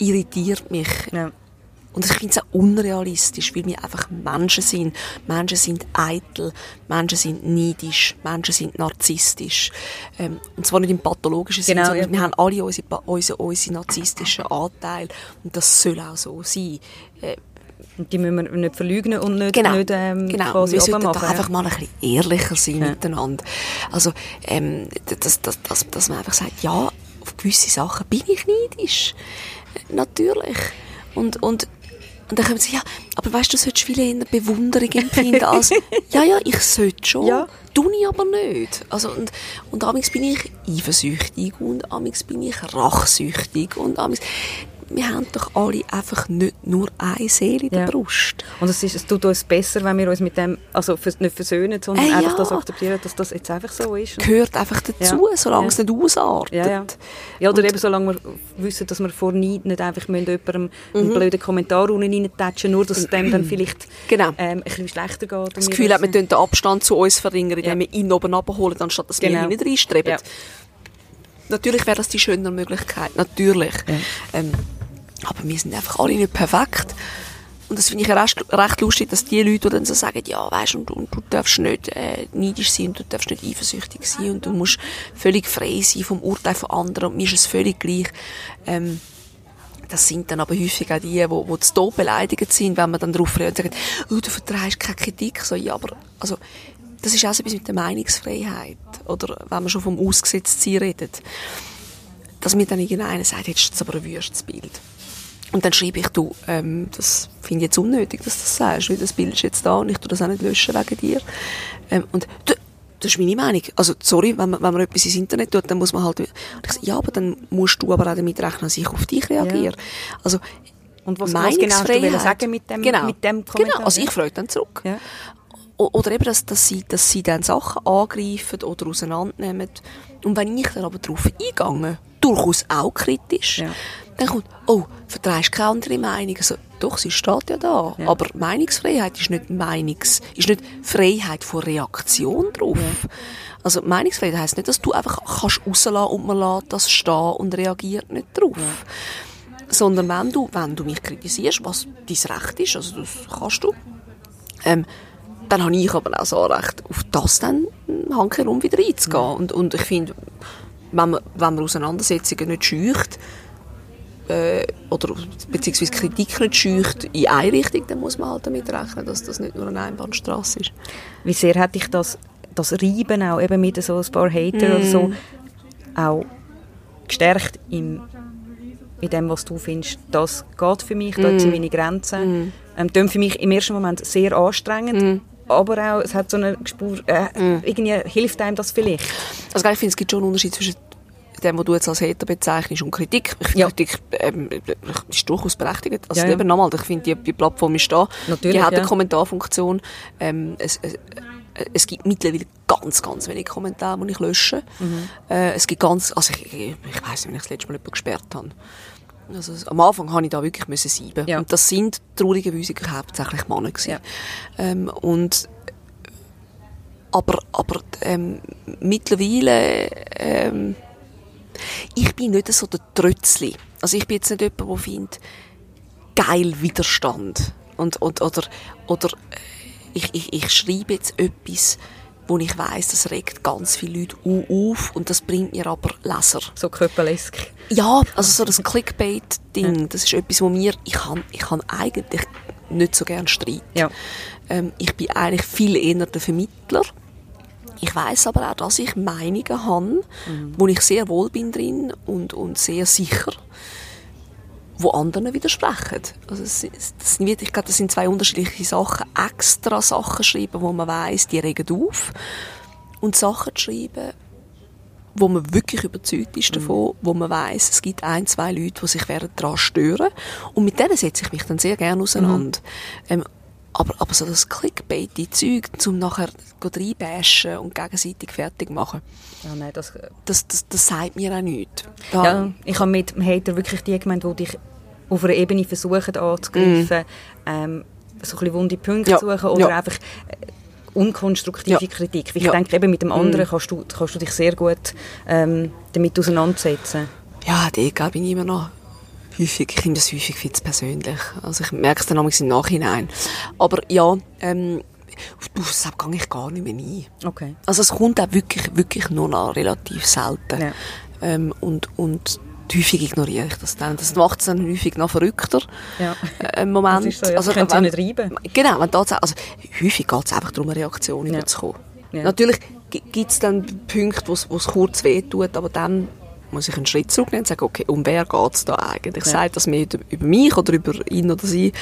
irritiert mich. ja. Und ich finde es auch unrealistisch, weil wir einfach Menschen sind. Menschen sind eitel, Menschen sind neidisch, Menschen sind narzisstisch. Ähm, und zwar nicht im pathologischen Sinne, Genau, sondern ja. wir haben alle unsere, unsere, unsere narzisstischen Anteile. Und das soll auch so sein. Äh, Und die müssen wir nicht verleugnen und nicht, Genau, nicht ähm, genau. quasi wir sollten machen. einfach mal ein bisschen ehrlicher sein Ja. miteinander. Also, ähm, dass, dass, dass, dass man einfach sagt, ja, auf gewisse Sachen bin ich neidisch. Natürlich. Und, und, und dann kommen sie, ja, aber weißt du, du solltest viel eher Bewunderung empfinden als, ja, ja, ich sollte schon. Ja. Tu ich aber nicht. Also, und, und amigs bin ich eifersüchtig und amigs bin ich rachsüchtig und amigs, wir haben doch alle einfach nicht nur eine Seele in der Ja. Brust. Und es, ist, es tut uns besser, wenn wir uns mit dem, also nicht versöhnen, sondern Äh, einfach ja. das akzeptieren, dass das jetzt einfach so ist. gehört einfach dazu, Ja. solange es nicht ausartet. Ja, ja. oder eben solange wir wissen, dass wir vor Neid nicht einfach müssen jemandem einen blöden Kommentar unten reintatschen, nur dass es dem dann vielleicht Mhm. Genau. ähm, ein bisschen schlechter geht. und Das wir Gefühl hat, wir den Abstand zu uns verringern, indem wir ihn oben abholen, anstatt dass wir Genau. ihn nicht reinstreben. Natürlich wäre das die schönere Möglichkeit, natürlich. Ja. Ähm, aber wir sind einfach alle nicht perfekt. Und das finde ich recht, recht lustig, dass die Leute, die dann so sagen, ja, weißt und, und du darfst nicht äh, neidisch sein und du darfst nicht eifersüchtig sein und du musst völlig frei sein vom Urteil von anderen und mir ist es völlig gleich. Ähm, das sind dann aber häufig auch die, die, zu Tod beleidigt sind, wenn man dann darauf reagiert und sagt, oh, du vertreibst keine Kritik. So, ja, aber, also, das ist auch so etwas mit der Meinungsfreiheit. Oder wenn man schon vom Ausgesetztsein redet. Dass mir dann irgendeiner sagt, jetzt ist das aber ein wüstes Bild. Und dann schreibe ich, du, ähm, das finde ich jetzt unnötig, dass du das sagst, weil das Bild ist jetzt da und ich tu das auch nicht löschen wegen dir. Ähm, und du, das ist meine Meinung. Also, sorry, wenn man, wenn man etwas ins Internet tut, dann muss man halt, und ich sage, ja, aber dann musst du aber auch damit rechnen, dass ich auf dich reagiere. Also, Und was, was genau du sagen mit dem, genau, mit dem Kommentar? Genau, also ich frage dann zurück. Ja. Oder eben, dass, dass, sie, dass sie dann Sachen angreifen oder auseinandernehmen. Und wenn ich dann aber darauf eingehe, durchaus auch kritisch, Ja. Dann kommt, oh, vertreibst keine andere Meinung. Also, doch, sie steht ja da. Ja. Aber Meinungsfreiheit ist nicht Meinungs, ist nicht Freiheit von Reaktion drauf. Also, Meinungsfreiheit heisst nicht, dass du einfach kannst rauslassen und man lässt das stehen und reagiert nicht drauf. Sondern wenn du, wenn du mich kritisierst, was dein Recht ist, also das kannst du, Ähm, dann habe ich aber auch so Recht, auf das dann hankerum wieder einzugehen. Und, und ich finde, wenn man, wenn man Auseinandersetzungen nicht scheucht, äh, oder beziehungsweise Kritik nicht scheucht in eine Richtung, dann muss man halt damit rechnen, dass das nicht nur eine Einbahnstraße ist. Wie sehr hätte ich das, das Reiben auch eben mit so ein paar Hater mm. oder so mhm. auch gestärkt im, in dem, was du findest, das geht für mich, mm. sind meine Grenzen. Mm. Ähm, für mich im ersten Moment sehr anstrengend, mm. aber auch, es hat so eine Spur, äh, mm. irgendwie hilft einem das vielleicht. Also ich finde, es gibt schon einen Unterschied zwischen dem, was du jetzt als Hater bezeichnest, und Kritik. Ja. Kritik ähm, ist durchaus berechtigt. Also ja, ja. nochmal, ich finde, die, die Plattform ist da. Natürlich, die hat eine Kommentarfunktion. Ähm, es, es, es gibt mittlerweile ganz, ganz wenig Kommentare, die ich lösche. Mhm. Äh, es gibt ganz, also ich, ich, ich weiss nicht, wenn ich das letzte Mal jemanden gesperrt habe. Also, am Anfang habe ich da wirklich müssen sieben. Ja. Und das sind traurigerweise hauptsächlich Männer gewesen. Ja. Ähm, und aber, aber ähm, mittlerweile ähm, ich bin nicht so der Trötzli. Also ich bin jetzt nicht jemand, der findet, geil Widerstand. Und, und, oder, oder äh, ich, ich, ich schreibe jetzt etwas, wo ich weiß, das regt ganz viele Leute auf und das bringt mir aber Leser. So köpelesk. Ja, also so das Clickbait-Ding, das ist etwas, wo mir, ich kann, ich kann eigentlich nicht so gerne streiten. Ja. Ähm, ich bin eigentlich viel eher der Vermittler. Ich weiß aber auch, dass ich Meinungen habe, mhm. wo ich sehr wohl bin drin und, und sehr sicher, wo anderen widersprechen. Also das, das, ich glaube, das sind zwei unterschiedliche Sachen. Extra Sachen schreiben, wo man weiß, die regen auf, und Sachen schreiben, wo man wirklich überzeugt ist davon, mhm. wo man weiß, es gibt ein, zwei Leute, die sich daran stören. Und mit denen setze ich mich dann sehr gerne auseinander. Mhm. Ähm, aber, aber so das Clickbait-Zeug, um nachher reinbashen und gegenseitig fertig machen, ja, nein, das, das, das, das sagt mir auch nichts. Da, ja, ich habe mit dem Hater wirklich die gemeint, die dich auf einer Ebene versuchen anzugreifen, mm. ähm, so ein bisschen wunde Punkte ja. suchen oder ja. einfach äh, unkonstruktive ja. Kritik. Ich denke, eben mit dem anderen mm. kannst, du, kannst du dich sehr gut ähm, damit auseinandersetzen. Ja, die glaube ich immer noch häufig, ich nehme das häufig viel zu persönlich. Also ich merke es dann im Nachhinein. Aber ja, ähm, auf das gehe ich gar nicht mehr ein. Okay. Also es kommt auch wirklich, wirklich nur noch relativ selten. Ja. Ähm, und, und häufig ignoriere ich das dann. Das macht es dann häufig noch verrückter. Ja. Äh, Moment. Das ist so, ja, also, wenn, nicht reiben. Genau, wenn das, also häufig geht es einfach darum, eine Reaktion ja. überzukommen. Ja. Natürlich gibt es dann Punkte, wo es kurz wehtut, aber dann muss ich einen Schritt zurücknehmen und sagen, okay, um wer geht es da eigentlich? Ja. Sagt das mehr über mich oder über ihn oder sie?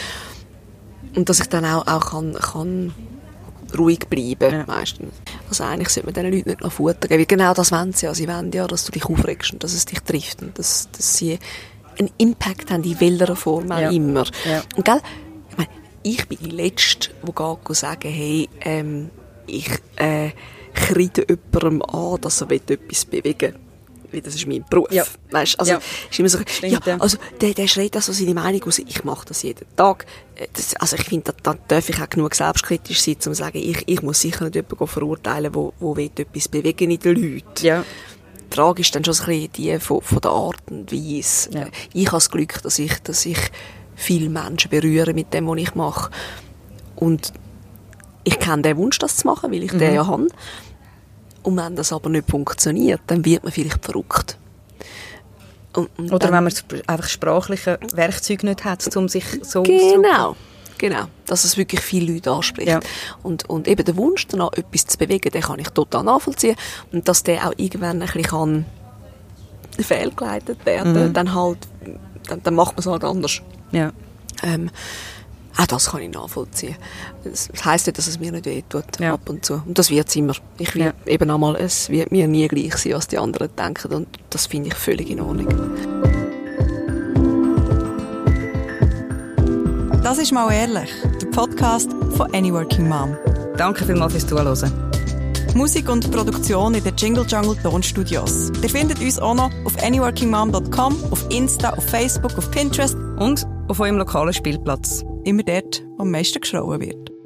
Und dass ich dann auch, auch kann, kann ruhig bleiben, ja. meistens. Also eigentlich sollte man diesen Leuten nicht noch Futter geben, weil genau das wollen sie ja. Sie wollen ja, dass du dich aufregst und dass es dich trifft und dass, dass sie einen Impact haben, in welcher Form auch ja. immer. Ja. Und gell, ich, meine, ich bin die Letzte, die geht sagen, hey, ähm, ich äh, kreide jemandem an, dass er etwas bewegen will weil das ist mein Beruf. Ja. Weißt, also, ja. ist immer so, Stimmt, ja, also, der, der schreit also seine Meinung aus, ich mache das jeden Tag. Äh, das, also, ich finde, da, da darf ich auch genug selbstkritisch sein, um zu sagen, ich, ich muss sicher nicht jemanden verurteilen, wo, wo will etwas bewegen in den Leuten. Ja. Die Frage ist dann schon so ein bisschen die von, von der Art und Weise. Ja. Ich habe das Glück, dass ich, dass ich viele Menschen berühre mit dem, was ich mache. Und ich kenne den Wunsch, das zu machen, weil ich mhm. den ja habe. Und wenn das aber nicht funktioniert, dann wird man vielleicht verrückt. Und, und Oder wenn man einfach sprachliche Werkzeuge nicht hat, um sich so Genau. Genau, dass es wirklich viele Leute anspricht. Ja. Und, und eben der Wunsch danach, etwas zu bewegen, den kann ich total nachvollziehen. Und dass der auch irgendwann ein bisschen kann fehlgeleitet werden, mhm. dann halt, dann, dann macht man es halt anders. Ja. Ähm, auch das kann ich nachvollziehen. Das heisst nicht, dass es mir nicht wehtut, ja. ab und zu. Und das wird es immer. Ich will ja. eben einmal, es wird mir nie gleich sein, was die anderen denken. Und das finde ich völlig in Ordnung. Das ist mal ehrlich, der Podcast von Any Working Mom. Danke vielmals fürs Zuhören. Musik und Produktion in den Jingle Jungle Tonstudios. Ihr findet uns auch noch auf anyworkingmom.com, auf Insta, auf Facebook, auf Pinterest und auf eurem lokalen Spielplatz immer dort, wo am meisten geschrauen wird.